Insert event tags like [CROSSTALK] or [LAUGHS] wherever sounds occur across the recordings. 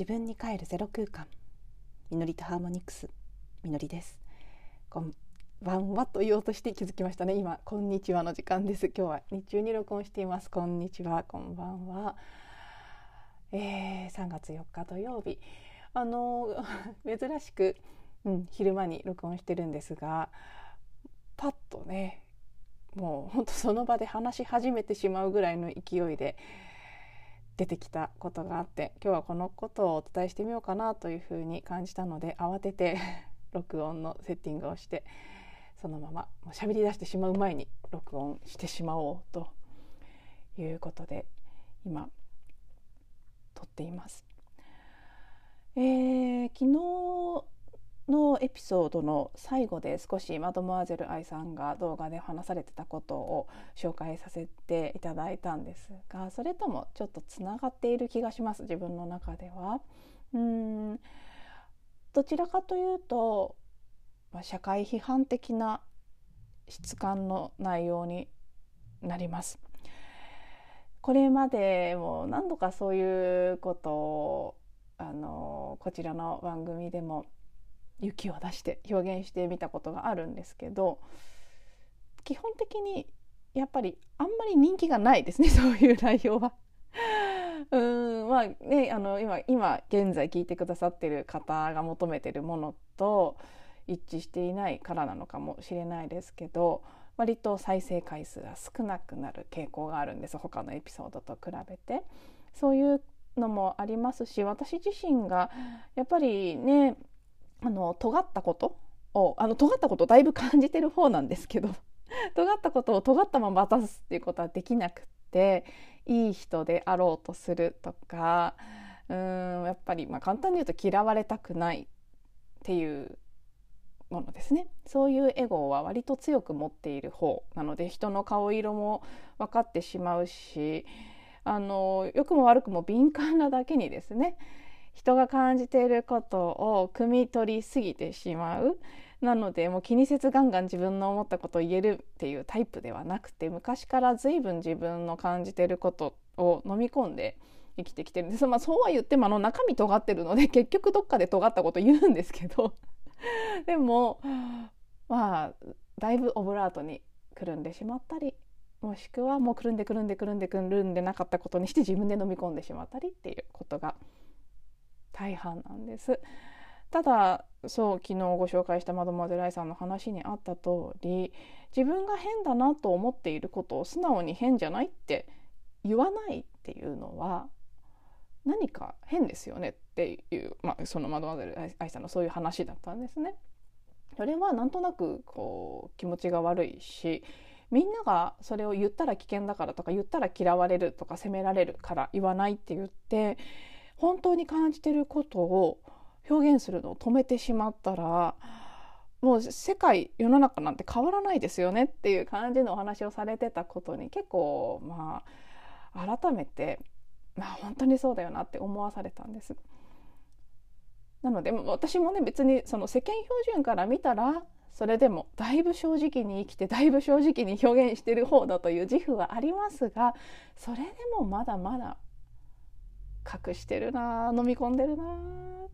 自分に帰るゼロ空間。みのりとハーモニクス。みのりです。こんばんはと言おうとして気づきましたね。今こんにちはの時間です。今日は日中に録音しています。こんにちは。こんばんは、えー、3月4日土曜日。あの珍しく、うん、昼間に録音してるんですがパッとねもうほんとその場で話し始めてしまうぐらいの勢いで出てきたことがあって今日はこのことをお伝えしてみようかなというふうに感じたので慌てて [LAUGHS] 録音のセッティングをしてそのままもう喋り出してしまう前に録音してしまおうということで今撮っています。えー、昨日のエピソードの最後で少しマドモアゼル愛さんが動画で話されてたことを紹介させていただいたんですがそれともちょっとつながっている気がします自分の中では。うんどちらかというと、まあ、社会批判的な質感の内容になります。これまでも何度かそういうことをあのこちらの番組でも雪を出して表現してみたことがあるんですけど基本的にやっぱりあんまり人気がないですね [LAUGHS] そういう内容は。[LAUGHS] うんまあねあの今今現在聞いてくださってる方が求めてるものと一致していないからなのかもしれないですけど割と再生回数が少なくなる傾向があるんです他のエピソードと比べて。そういうのもありますし私自身がやっぱりねあの尖ったことをあの尖ったことだいぶ感じてる方なんですけど [LAUGHS] 尖ったことを尖ったまま渡すっていうことはできなくっていい人であろうとするとかうんやっぱりまあ簡単に言うと嫌われたくないっていうものですね。そういうエゴは割と強く持っている方なので人の顔色も分かってしまうしあの良くも悪くも敏感なだけにですね人が感じていることを汲み取りすぎてしまう。なのでもう気にせずガンガン自分の思ったことを言えるっていうタイプではなくて昔から随分自分の感じていることを飲み込んで生きてきてる。んです、まあ、そうは言ってもあの中身尖ってるので [LAUGHS] 結局どっかで尖ったこと言うんですけど。[LAUGHS] でもまあだいぶオブラートにくるんでしまったりもしくはもうくるんでくるんでくるんでくるんでなかったことにして自分で飲み込んでしまったりっていうことが大半なんです。ただそう昨日ご紹介したマドモアゼライさんの話にあった通り自分が変だなと思っていることを素直に変じゃないって言わないっていうのは何か変ですよねっていう、まあ、そのマドモアゼル愛さんのそういう話だったんですね。それはなんとなくこう気持ちが悪いしみんながそれを言ったら危険だからとか言ったら嫌われるとか責められるから言わないって言って本当に感じてることを表現するのを止めてしまったらもう世界世の中なんて変わらないですよねっていう感じのお話をされてたことに結構まあ改めてまあ本当にそうだよなって思わされたんです。なので私もね別にその世間標準から見たらそれでもだいぶ正直に生きてだいぶ正直に表現してる方だという自負はありますがそれでもまだまだ隠してるな飲み込んでるなっ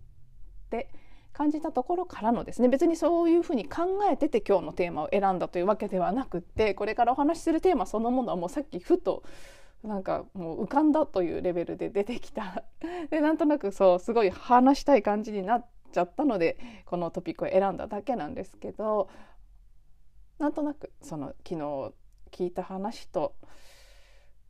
て感じたところからのですね別にそういうふうに考えてて今日のテーマを選んだというわけではなくってこれからお話しするテーマそのものはもうさっきふとなんかもう浮かんだというレベルで出てきた。[LAUGHS] でなんとなくそうすごい話したい感じになっちゃったのでこのトピックを選んだだけなんですけどなんとなくその昨日聞いた話と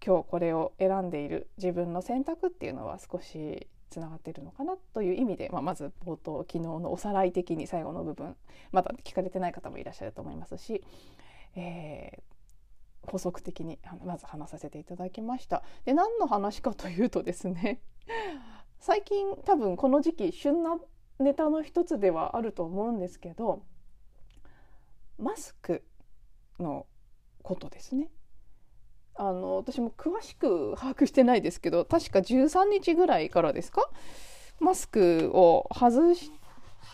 今日これを選んでいる自分の選択っていうのは少しつながっているのかなという意味で、まあ、まず冒頭昨日のおさらい的に最後の部分まだ聞かれてない方もいらっしゃると思いますし、えー、補足的にまず話させていただきました。で何の話かというとですね [LAUGHS] 最近多分この時期旬なネタの一つではあると思うんですけどマスクのことですね。あの私も詳しく把握してないですけど確か13日ぐらいからですか？マスクを外し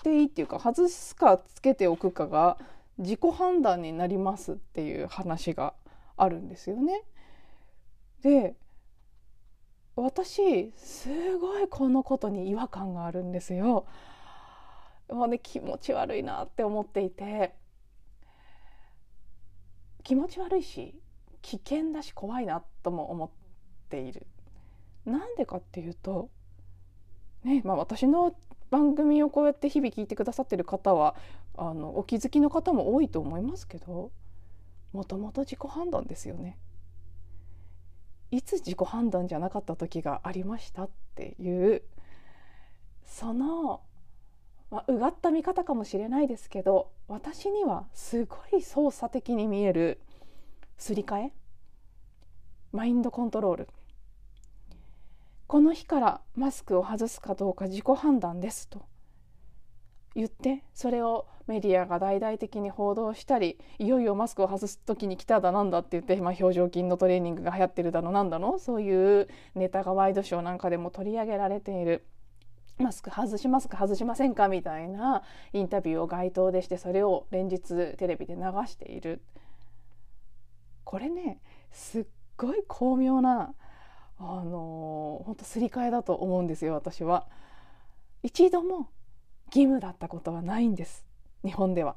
ていいっていうか外すかつけておくかが自己判断になりますっていう話があるんですよね。で私すごいこのことに違和感があるんですよ。もうね気持ち悪いなって思っていて気持ち悪いし危険だし怖いなとも思っている。なんでかっていうとねまあ私の番組をこうやって日々聞いてくださってる方はあのお気づきの方も多いと思いますけどもともと自己判断ですよね。いつ自己判断じゃなかった時がありましたっていうその、まあ、うがった見方かもしれないですけど私にはすごい操作的に見えるすり替え？マインドコントロール。この日からマスクを外すかどうか自己判断ですと言ってそれをメディアが大々的に報道したりいよいよマスクを外す時に来ただなんだって言って、まあ、表情筋のトレーニングが流行ってるだのなんだの？そういうネタがワイドショーなんかでも取り上げられている。マスク外しますか外しませんか？みたいなインタビューを街頭でしてそれを連日テレビで流している。これねすっごい巧妙なあの本当すり替えだと思うんですよ私は。一度も義務だったことはないんです日本では。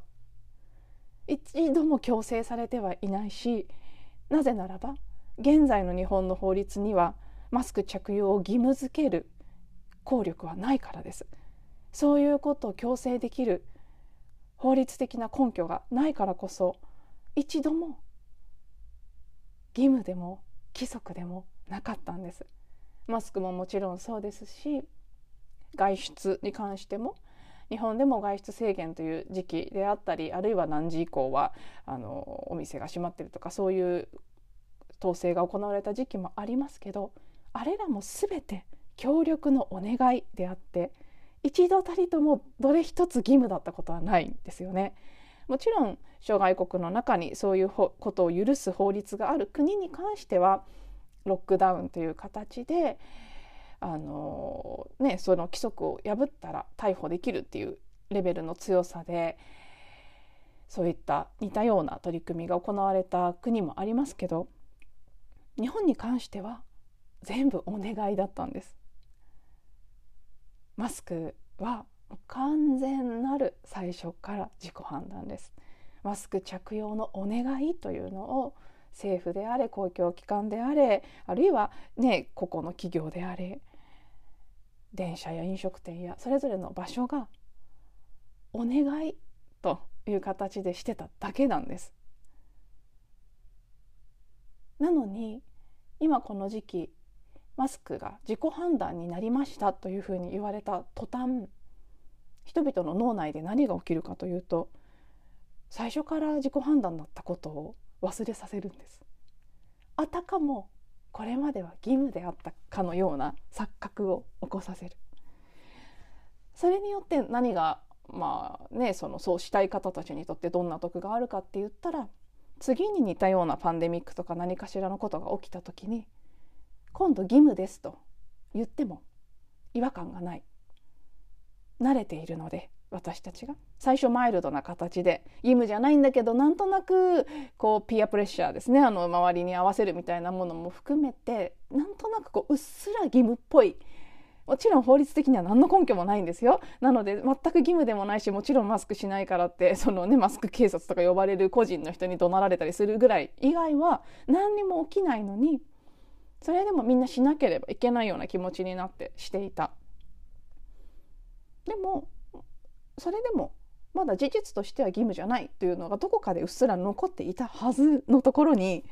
一度も強制されてはいないしなぜならば現在の日本の法律にはマスク着用を義務付ける効力はないからですそういうことを強制できる法律的な根拠がないからこそ一度も義務でも規則でもなかったんですマスクももちろんそうですし外出に関しても日本でも外出制限という時期であったりあるいは何時以降はあのお店が閉まってるとかそういう統制が行われた時期もありますけどあれらも全て協力のお願いであって一度たりともどれ一つ義務だったことはないんですよね。もちろん諸外国の中にそういうことを許す法律がある国に関してはロックダウンという形であのね、その規則を破ったら逮捕できるっていうレベルの強さでそういった似たような取り組みが行われた国もありますけど日本に関しては全部お願いだったんです。マスクは完全なる最初から自己判断です。マスク着用のお願いというのを政府であれ公共機関であれあるいはね個々の企業であれ電車や飲食店やそれぞれの場所がお願いという形でしてただけなんです。なのに今この時期マスクが自己判断になりましたというふうに言われた途端人々の脳内で何が起きるかというと最初から自己判断だったことを忘れさせるんです。あたかもこれまでは義務であったかのような錯覚を起こさせるそれによって何がまあねそのそうしたい方たちにとってどんな得があるかって言ったら次に似たようなパンデミックとか何かしらのことが起きた時に今度義務ですと言っても違和感がない慣れているので私たちが。最初マイルドな形で義務じゃないんだけどなんとなくこうピアプレッシャーですね。あの周りに合わせるみたいなものも含めてなんとなくこううっすら義務っぽい。もちろん法律的には何の根拠もないんですよ。なので全く義務でもないしもちろんマスクしないからってそのねマスク警察とか呼ばれる個人の人に怒鳴られたりするぐらい。以外は何にも起きないのにそれでもみんなしなければいけないような気持ちになってしていた。でもそれでもまだ事実としては義務じゃないというのがどこかでうっすら残っていたはずのところに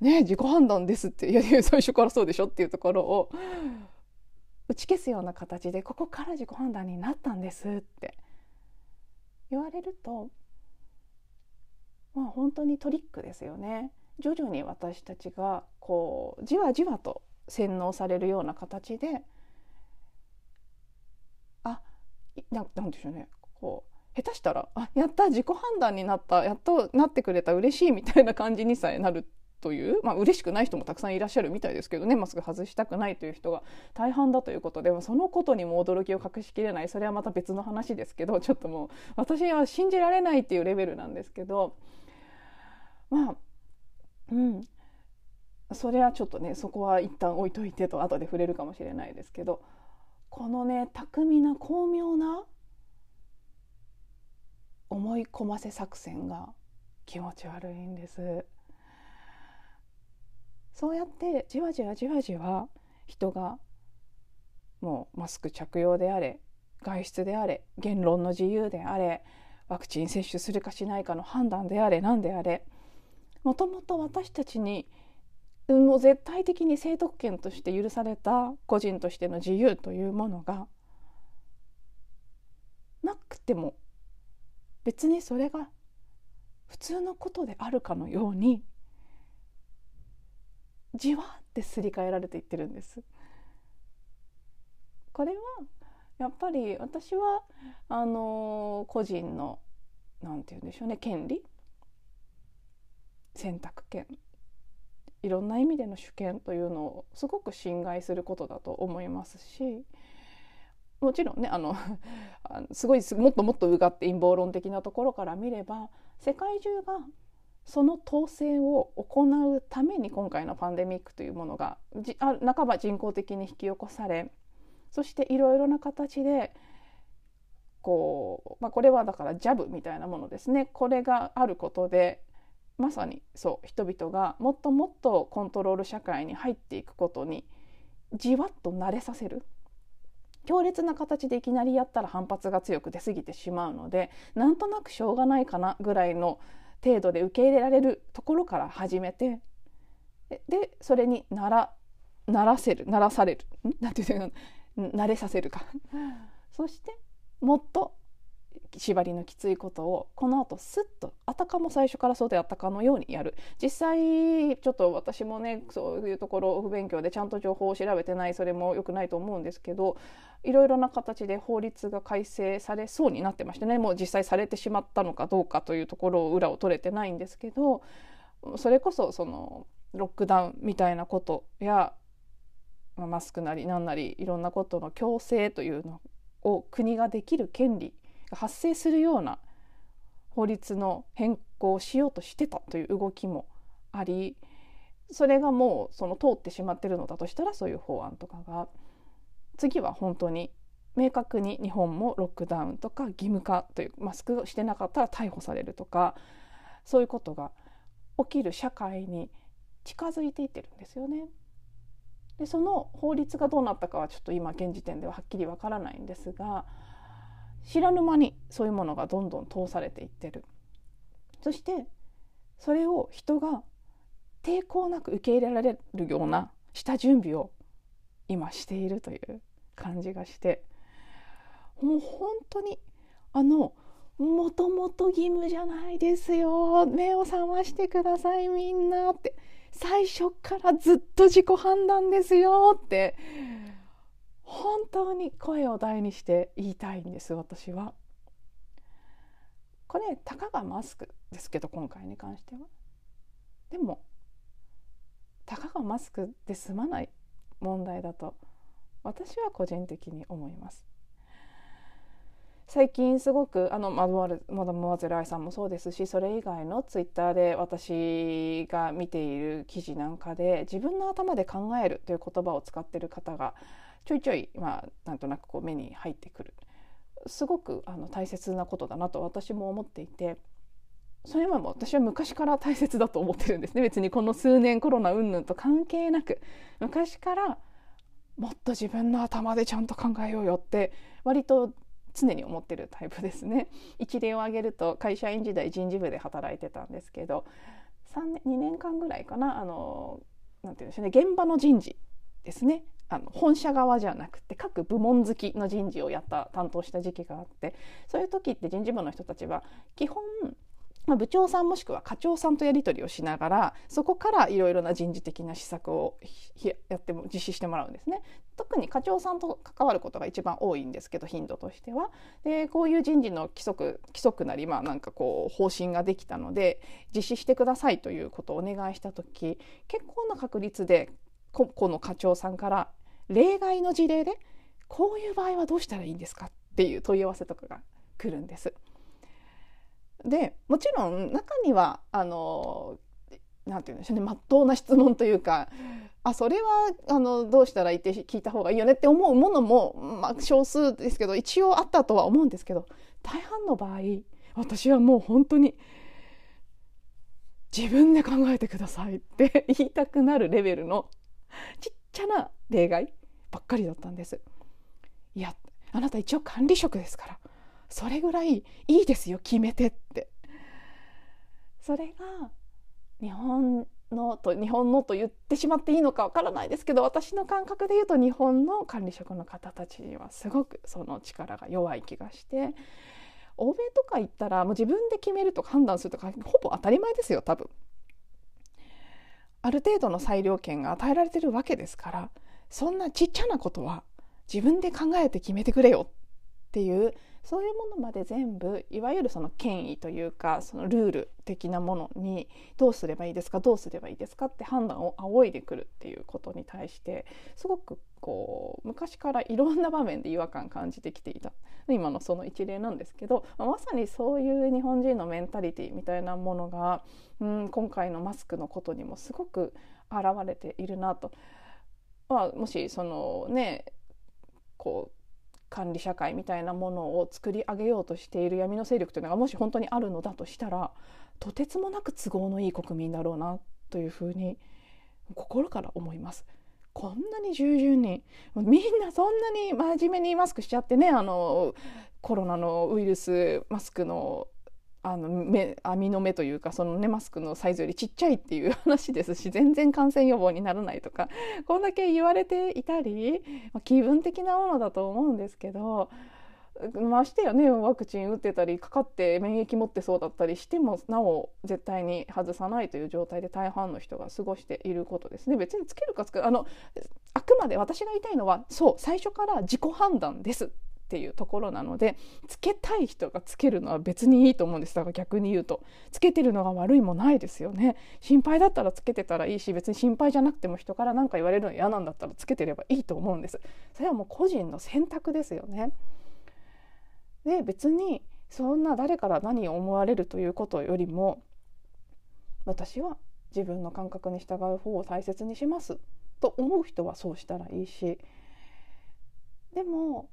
ね自己判断ですっていやいや最初からそうでしょっていうところを打ち消すような形でここから自己判断になったんですって言われるとまあ本当にトリックですよね。徐々に私たちがこうじわじわと洗脳されるような形でななんでしょうね。こう下手したらあやった自己判断になったやっとなってくれた嬉しいみたいな感じにさえなるというまあ嬉しくない人もたくさんいらっしゃるみたいですけどね。マスク外したくないという人が大半だということでそのことにも驚きを隠しきれない。それはまた別の話ですけどちょっともう私は信じられないっていうレベルなんですけどまあうん。それはちょっとねそこは一旦置いといてと後で触れるかもしれないですけど。このね巧みな巧妙な思い込ませ作戦が気持ち悪いんです。そうやってじわじわじわじわ人がもうマスク着用であれ外出であれ言論の自由であれワクチン接種するかしないかの判断であれ何であれもともと私たちにもう絶対的に生特権として許された個人としての自由というものがなくても別にそれが普通のことであるかのようにじわってすり替えられていってるんです。これはやっぱり私はあの個人のなんて言うんでしょうね権利？選択権いろんな意味での主権というのをすごく侵害することだと思いますしもちろんねあの [LAUGHS] すごいもっともっとうがって陰謀論的なところから見れば世界中がその統制を行うために今回のパンデミックというものがじあ半ば人工的に引き起こされそしていろいろな形でこう、まあ、これはだからジャブみたいなものですね。これがあることでまさにそう人々がもっともっとコントロール社会に入っていくことにじわっと慣れさせる。強烈な形でいきなりやったら反発が強く出過ぎてしまうのでなんとなくしょうがないかなぐらいの程度で受け入れられるところから始めてでそれにならならせるならされる。なんていうの？慣れさせるか。そしてもっと縛りのきついことをこのあとスッとあたかも最初からそうであったかのようにやる。実際ちょっと私もねそういうところ不勉強でちゃんと情報を調べてないそれも良くないと思うんですけどいろいろな形で法律が改正されそうになってましてね。もう実際されてしまったのかどうかというところを裏を取れてないんですけどそれこそそのロックダウンみたいなことやマスクなり何なりいろんなことの強制というのを国ができる権利発生するような法律の変更をしようとしてたという動きもありそれがもうその通ってしまってるのだとしたらそういう法案とかが次は本当に明確に日本もロックダウンとか義務化というマスクをしてなかったら逮捕されるとかそういうことが起きる社会に近づいていってるんですよね。でその法律がどうなったかはちょっと今現時点でははっきりわからないんですが知らぬ間にそういうものがどんどん通されていってる。そしてそれを人が抵抗なく受け入れられるような下準備を今しているという感じがしてもう本当にあのもともと義務じゃないですよ。目を覚ましてくださいみんなって。最初からずっと自己判断ですよって。本当に声を大にして言いたいんです私は。これたかがマスクですけど今回に関しては。でもたかがマスクで済まない問題だと私は個人的に思います。最近すごくあのマドマダム・ワゼル愛さんもそうですしそれ以外のツイッターで私が見ている記事なんかで自分の頭で考えるという言葉を使ってる方がちょいちょい、まあ、なんとなくこう目に入ってくる。すごくあの大切なことだなと私も思っていて。それはもう私は昔から大切だと思ってるんですね。別にこの数年コロナ云々と関係なく。昔からもっと自分の頭でちゃんと考えようよって割と常に思ってるタイプですね。一例を挙げると会社員時代人事部で働いてたんですけど3年2年間ぐらいかな。あのなんて言うんでしょうね。現場の人事ですね。あの本社側じゃなくて各部門好きの人事をやった担当した時期があってそういう時って人事部の人たちは基本まあ、部長さんもしくは課長さんとやり取りをしながらそこからいろいろな人事的な施策をやっても実施してもらうんですね。特に課長さんと関わることが一番多いんですけど頻度としては。でこういう人事の規則規則なりまあなんかこう方針ができたので実施してくださいということをお願いした時結構な確率でこの課長さんから例外の事例でこういう場合はどうしたらいいんですかっていう問い合わせとかが来るんです。でもちろん中にはあのなんて言うんでしょうねまっとうな質問というかあそれはあのどうしたらいいって聞いた方がいいよねって思うものも、まあ、少数ですけど一応あったとは思うんですけど大半の場合私はもう本当に自分で考えてくださいって言いたくなるレベルのちっちゃな例外ばっかりだったんです。いやあなた一応管理職ですからそれぐらいいいですよ決めてってそれが日本のと日本のと言ってしまっていいのかわからないですけど私の感覚で言うと日本の管理職の方たちにはすごくその力が弱い気がして欧米とか行ったらもう自分で決めるとか判断するとかほぼ当たり前ですよ多分。ある程度の裁量権が与えられてるわけですからそんなちっちゃなことは自分で考えて決めてくれよっていうそういうものまで全部いわゆるその権威というかそのルール的なものにどうすればいいですかどうすればいいですかって判断を仰いでくるっていうことに対してすごくこう昔からいろんな場面で違和感感じてきていた今のその一例なんですけどまさにそういう日本人のメンタリティみたいなものがうん今回のマスクのことにもすごく現れているなと。まあ、もしそのねこう管理社会みたいなものを作り上げようとしている闇の勢力というのがもし本当にあるのだとしたらとてつもなく都合のいい国民だろうなというふうに心から思います。こんなに従順にみんなそんなに真面目にマスクしちゃってねあのコロナのウイルスマスクのあの目網の目というかそのねマスクのサイズよりちっちゃいっていう [LAUGHS] 話ですし全然感染予防にならないとかこんだけ言われていたり、気分的なものだと思うんですけどましてやねワクチン打ってたりかかって免疫持ってそうだったりしてもなお絶対に外さないという状態で大半の人が過ごしていることですね。別につけるかつけるあのあくまで私が言いたいのはそう最初から自己判断です。っていうところなのでつけたい人がつけるのは別にいいと思うんです。だから逆に言うと。つけてるのが悪いもないですよね。心配だったらつけてたらいいし別に心配じゃなくても人から何か言われるの嫌なんだったらつけてればいいと思うんです。それはもう個人の選択ですよね。で別にそんな誰から何を思われるということよりも私は自分の感覚に従う方を大切にします。と思う人はそうしたらいいし。でも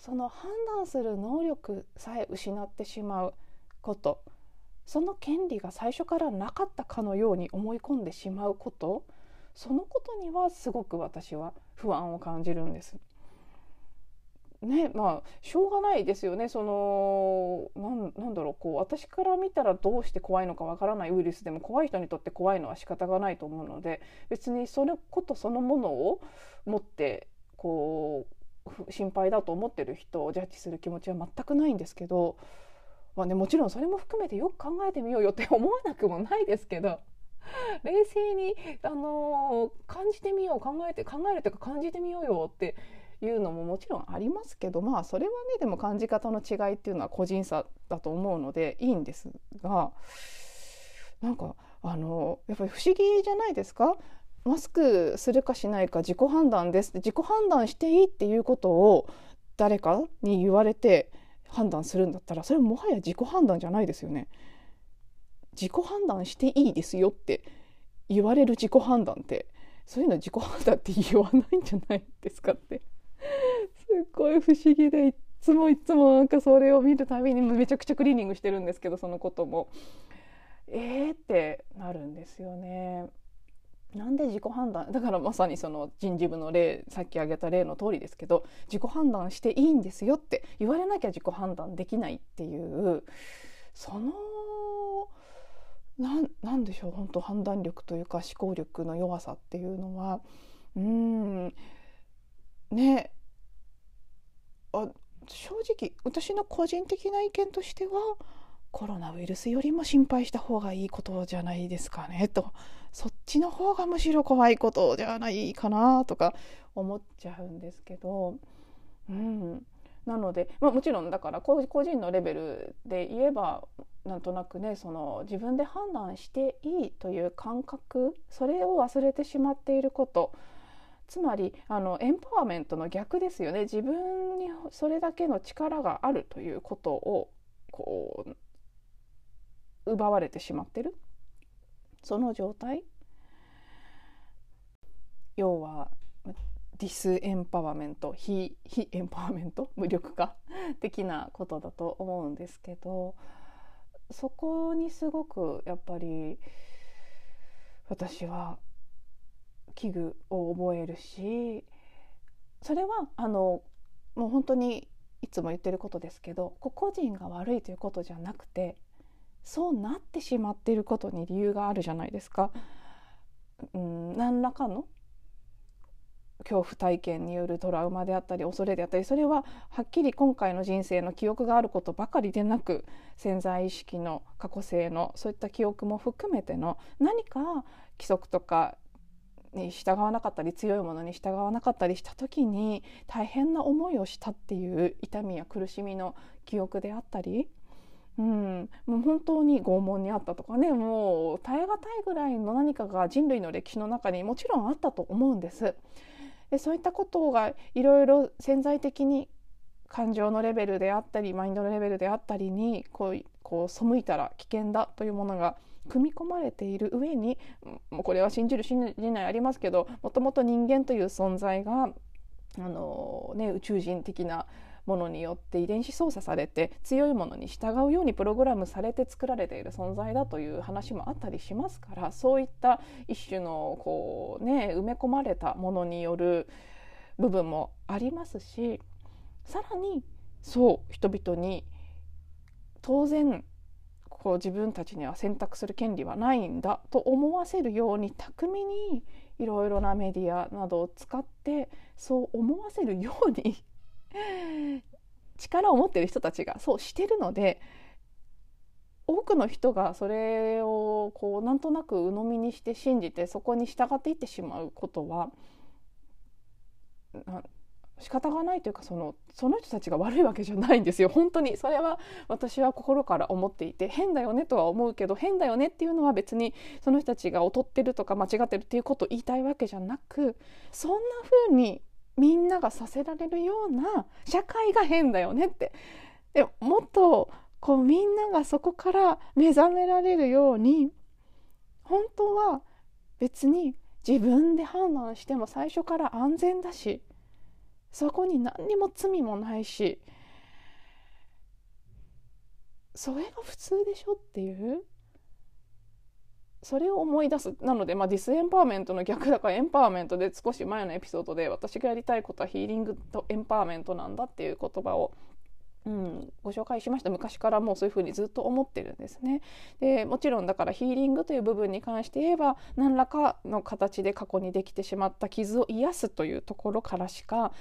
その判断する能力さえ失ってしまうこと。その権利が最初からなかったかのように思い込んでしまうこと。そのことにはすごく私は不安を感じるんです。ねまあしょうがないですよね。そのなんなんだろう。こう私から見たらどうして怖いのかわからない。ウイルスでも怖い人にとって怖いのは仕方がないと思うので別にそのことそのものを持ってこう心配だと思ってる人をジャッジする気持ちは全くないんですけど、まあね、もちろんそれも含めてよく考えてみようよって思わなくもないですけど [LAUGHS] 冷静に、あのー、感じてみよう考えて考えるというか感じてみようよっていうのももちろんありますけどまあそれはねでも感じ方の違いっていうのは個人差だと思うのでいいんですがなんかあのやっぱり不思議じゃないですか？マスクするかしないか自己判断です自己判断していいっていうことを誰かに言われて判断するんだったらそれはもはや自己判断じゃないですよね。自己判断していいですよって言われる自己判断ってそういうの自己判断って言わないんじゃないですかってすっごい不思議でいつもいつもなんかそれを見るたびにめちゃくちゃクリーニングしてるんですけどそのこともえーってなるんですよね。なんで自己判断だからまさにその人事部の例さっき挙げた例の通りですけど自己判断していいんですよって言われなきゃ自己判断できないっていうそのなんでしょう本当判断力というか思考力の弱さっていうのはうんねあ正直私の個人的な意見としてはコロナウイルスよりも心配した方がいいことじゃないですかねと。そっちの方がむしろ怖いことじゃないかなとか思っちゃうんですけど、うん、なので、まあ、もちろんだから個人のレベルで言えばなんとなくねその自分で判断していいという感覚それを忘れてしまっていること。つまりあのエンパワーメントの逆ですよね。自分にそれだけの力があるということをこう奪われてしまってる。その状態？要は disempowerment 非非エンパワーメント無力化？的なことだと思うんですけどそこにすごくやっぱり私は危惧を覚えるしそれはあのもう本当にいつも言ってることですけど個々人が悪いということじゃなくてそうなってしまっていることに理由があるじゃないですか。うん何らかの恐怖体験によるトラウマであったり恐れであったりそれははっきり今回の人生の記憶があることばかりでなく潜在意識の過去性のそういった記憶も含めての何か規則とかに従わなかったり強いものに従わなかったりした時に大変な思いをしたっていう痛みや苦しみの記憶であったり、うん、もう本当に拷問にあったとかねもう耐え難いぐらいの何かが人類の歴史の中にもちろんあったと思うんです。でそういったことがいろいろ潜在的に感情のレベルであったりマインドのレベルであったりにこうこう背いたら危険だというものが組み込まれている上にもうこれは信じる信じないありますけどもともと人間という存在があの、ね、宇宙人的なものによって遺伝子操作されて強いものに従うようにプログラムされて作られている存在だという話もあったりしますからそういった一種のこう、ね、埋め込まれたものによる部分もありますしさらにそう人々に当然こう自分たちには選択する権利はないんだと思わせるように巧みにいろいろなメディアなどを使ってそう思わせるように力を持ってる人たちがそうしてるので多くの人がそれをこうなんとなく鵜呑みにして信じてそこに従っていってしまうことは仕方がないというかそのその人たちが悪いわけじゃないんですよ。[LAUGHS] 本当に。それは私は心から思っていて変だよねとは思うけど変だよねっていうのは別にその人たちが劣ってるとか間違ってるっていうことを言いたいわけじゃなくそんな風にみんながさせられるような社会が変だよねって。でもっとこうみんながそこから目覚められるように本当は別に自分で判断しても最初から安全だしそこに何にも罪もないしそれが普通でしょっていうそれを思い出す。なので、まあ、 disempowerment の逆だからエンパワーメントで少し前のエピソードで私がやりたいことはヒーリングとエンパワーメントなんだっていう言葉をうん、ご紹介しました。昔からもうそういうふうにずっと思ってるんですね。でもちろんだからヒーリングという部分に関して言えば何らかの形で過去にできてしまった傷を癒すというところからしか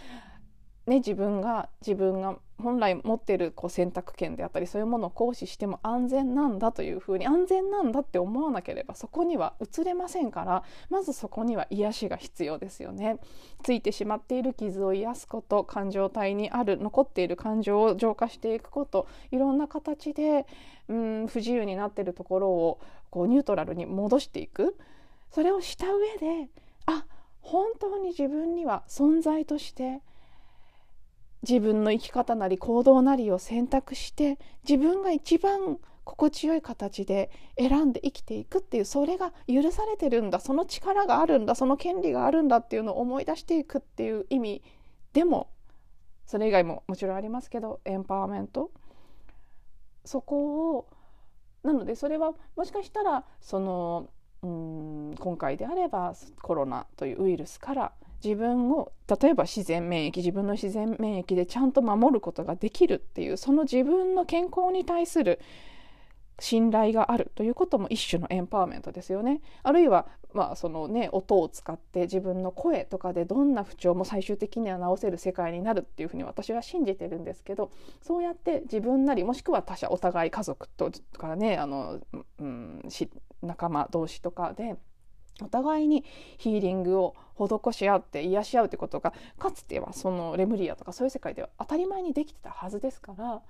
ね、自分が自分が本来持ってるこう選択権であったりそういうものを行使しても安全なんだというふうに安全なんだって思わなければそこには移れませんからまずそこには癒しが必要ですよね。ついてしまっている傷を癒すこと感情体にある残っている感情を浄化していくこといろんな形でうん不自由になっているところをこうニュートラルに戻していくそれをした上であ本当に自分には存在として自分の生き方なり行動なりを選択して自分が一番心地よい形で選んで生きていくっていうそれが許されてるんだその力があるんだその権利があるんだっていうのを思い出していくっていう意味でもそれ以外ももちろんありますけどエンパワーメント。そこをなのでそれはもしかしたらそのうん今回であればコロナというウイルスから自分を例えば自然免疫自分の自然免疫でちゃんと守ることができるっていうその自分の健康に対する信頼があるということも一種のエンパワーメントですよね。あるいは、まあそのね、音を使って自分の声とかでどんな不調も最終的には治せる世界になるっていうふうに私は信じてるんですけどそうやって自分なりもしくは他者お互い家族とかねあの、うん、仲間同士とかでお互いにヒーリングを施し合って癒し合うってことがかつてはそのレムリアとかそういう世界では当たり前にできてたはずですから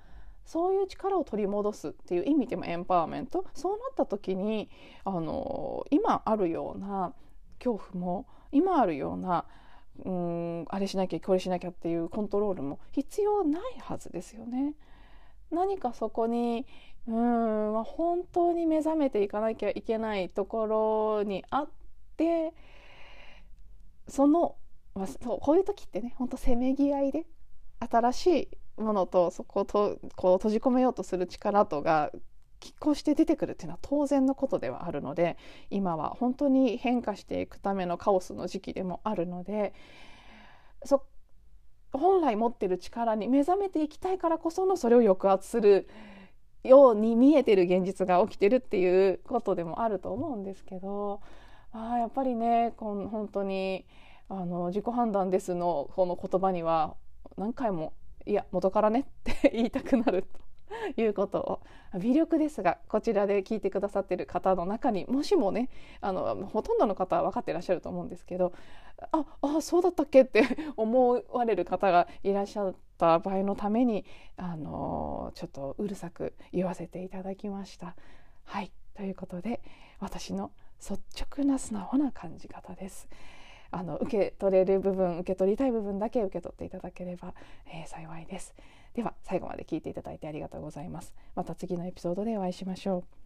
そういう力を取り戻すっていう意味でもエンパワーメントそうなった時にあの今あるような恐怖も今あるようなうんあれしなきゃこれしなきゃっていうコントロールも必要ないはずですよね。何かそこにうんまあ、本当に目覚めていかなきゃいけないところにあってその、ま、そうこういう時ってね本当せめぎ合いで新しいものとそことこう閉じ込めようとする力とが拮抗して出てくるっていうのは当然のことではあるので今は本当に変化していくためのカオスの時期でもあるのでそ本来持ってる力に目覚めていきたいからこそのそれを抑圧するように見えてる現実が起きてるっていうことでもあると思うんですけどあやっぱりねこの本当にあの自己判断ですのこの言葉には何回もいや元からねって [LAUGHS] 言いたくなるということを。微力ですがこちらで聞いてくださってる方の中にもしもねあのほとんどの方は分かってらっしゃると思うんですけどああそうだったっけ？って [LAUGHS] 思われる方がいらっしゃった場合のためにあのちょっとうるさく言わせていただきました。はい。ということで私の率直な素直な感じ方です。あの受け取れる部分受け取りたい部分だけ受け取っていただければ、えー、幸いです。では最後まで聞いていただいてありがとうございます。また次のエピソードでお会いしましょう。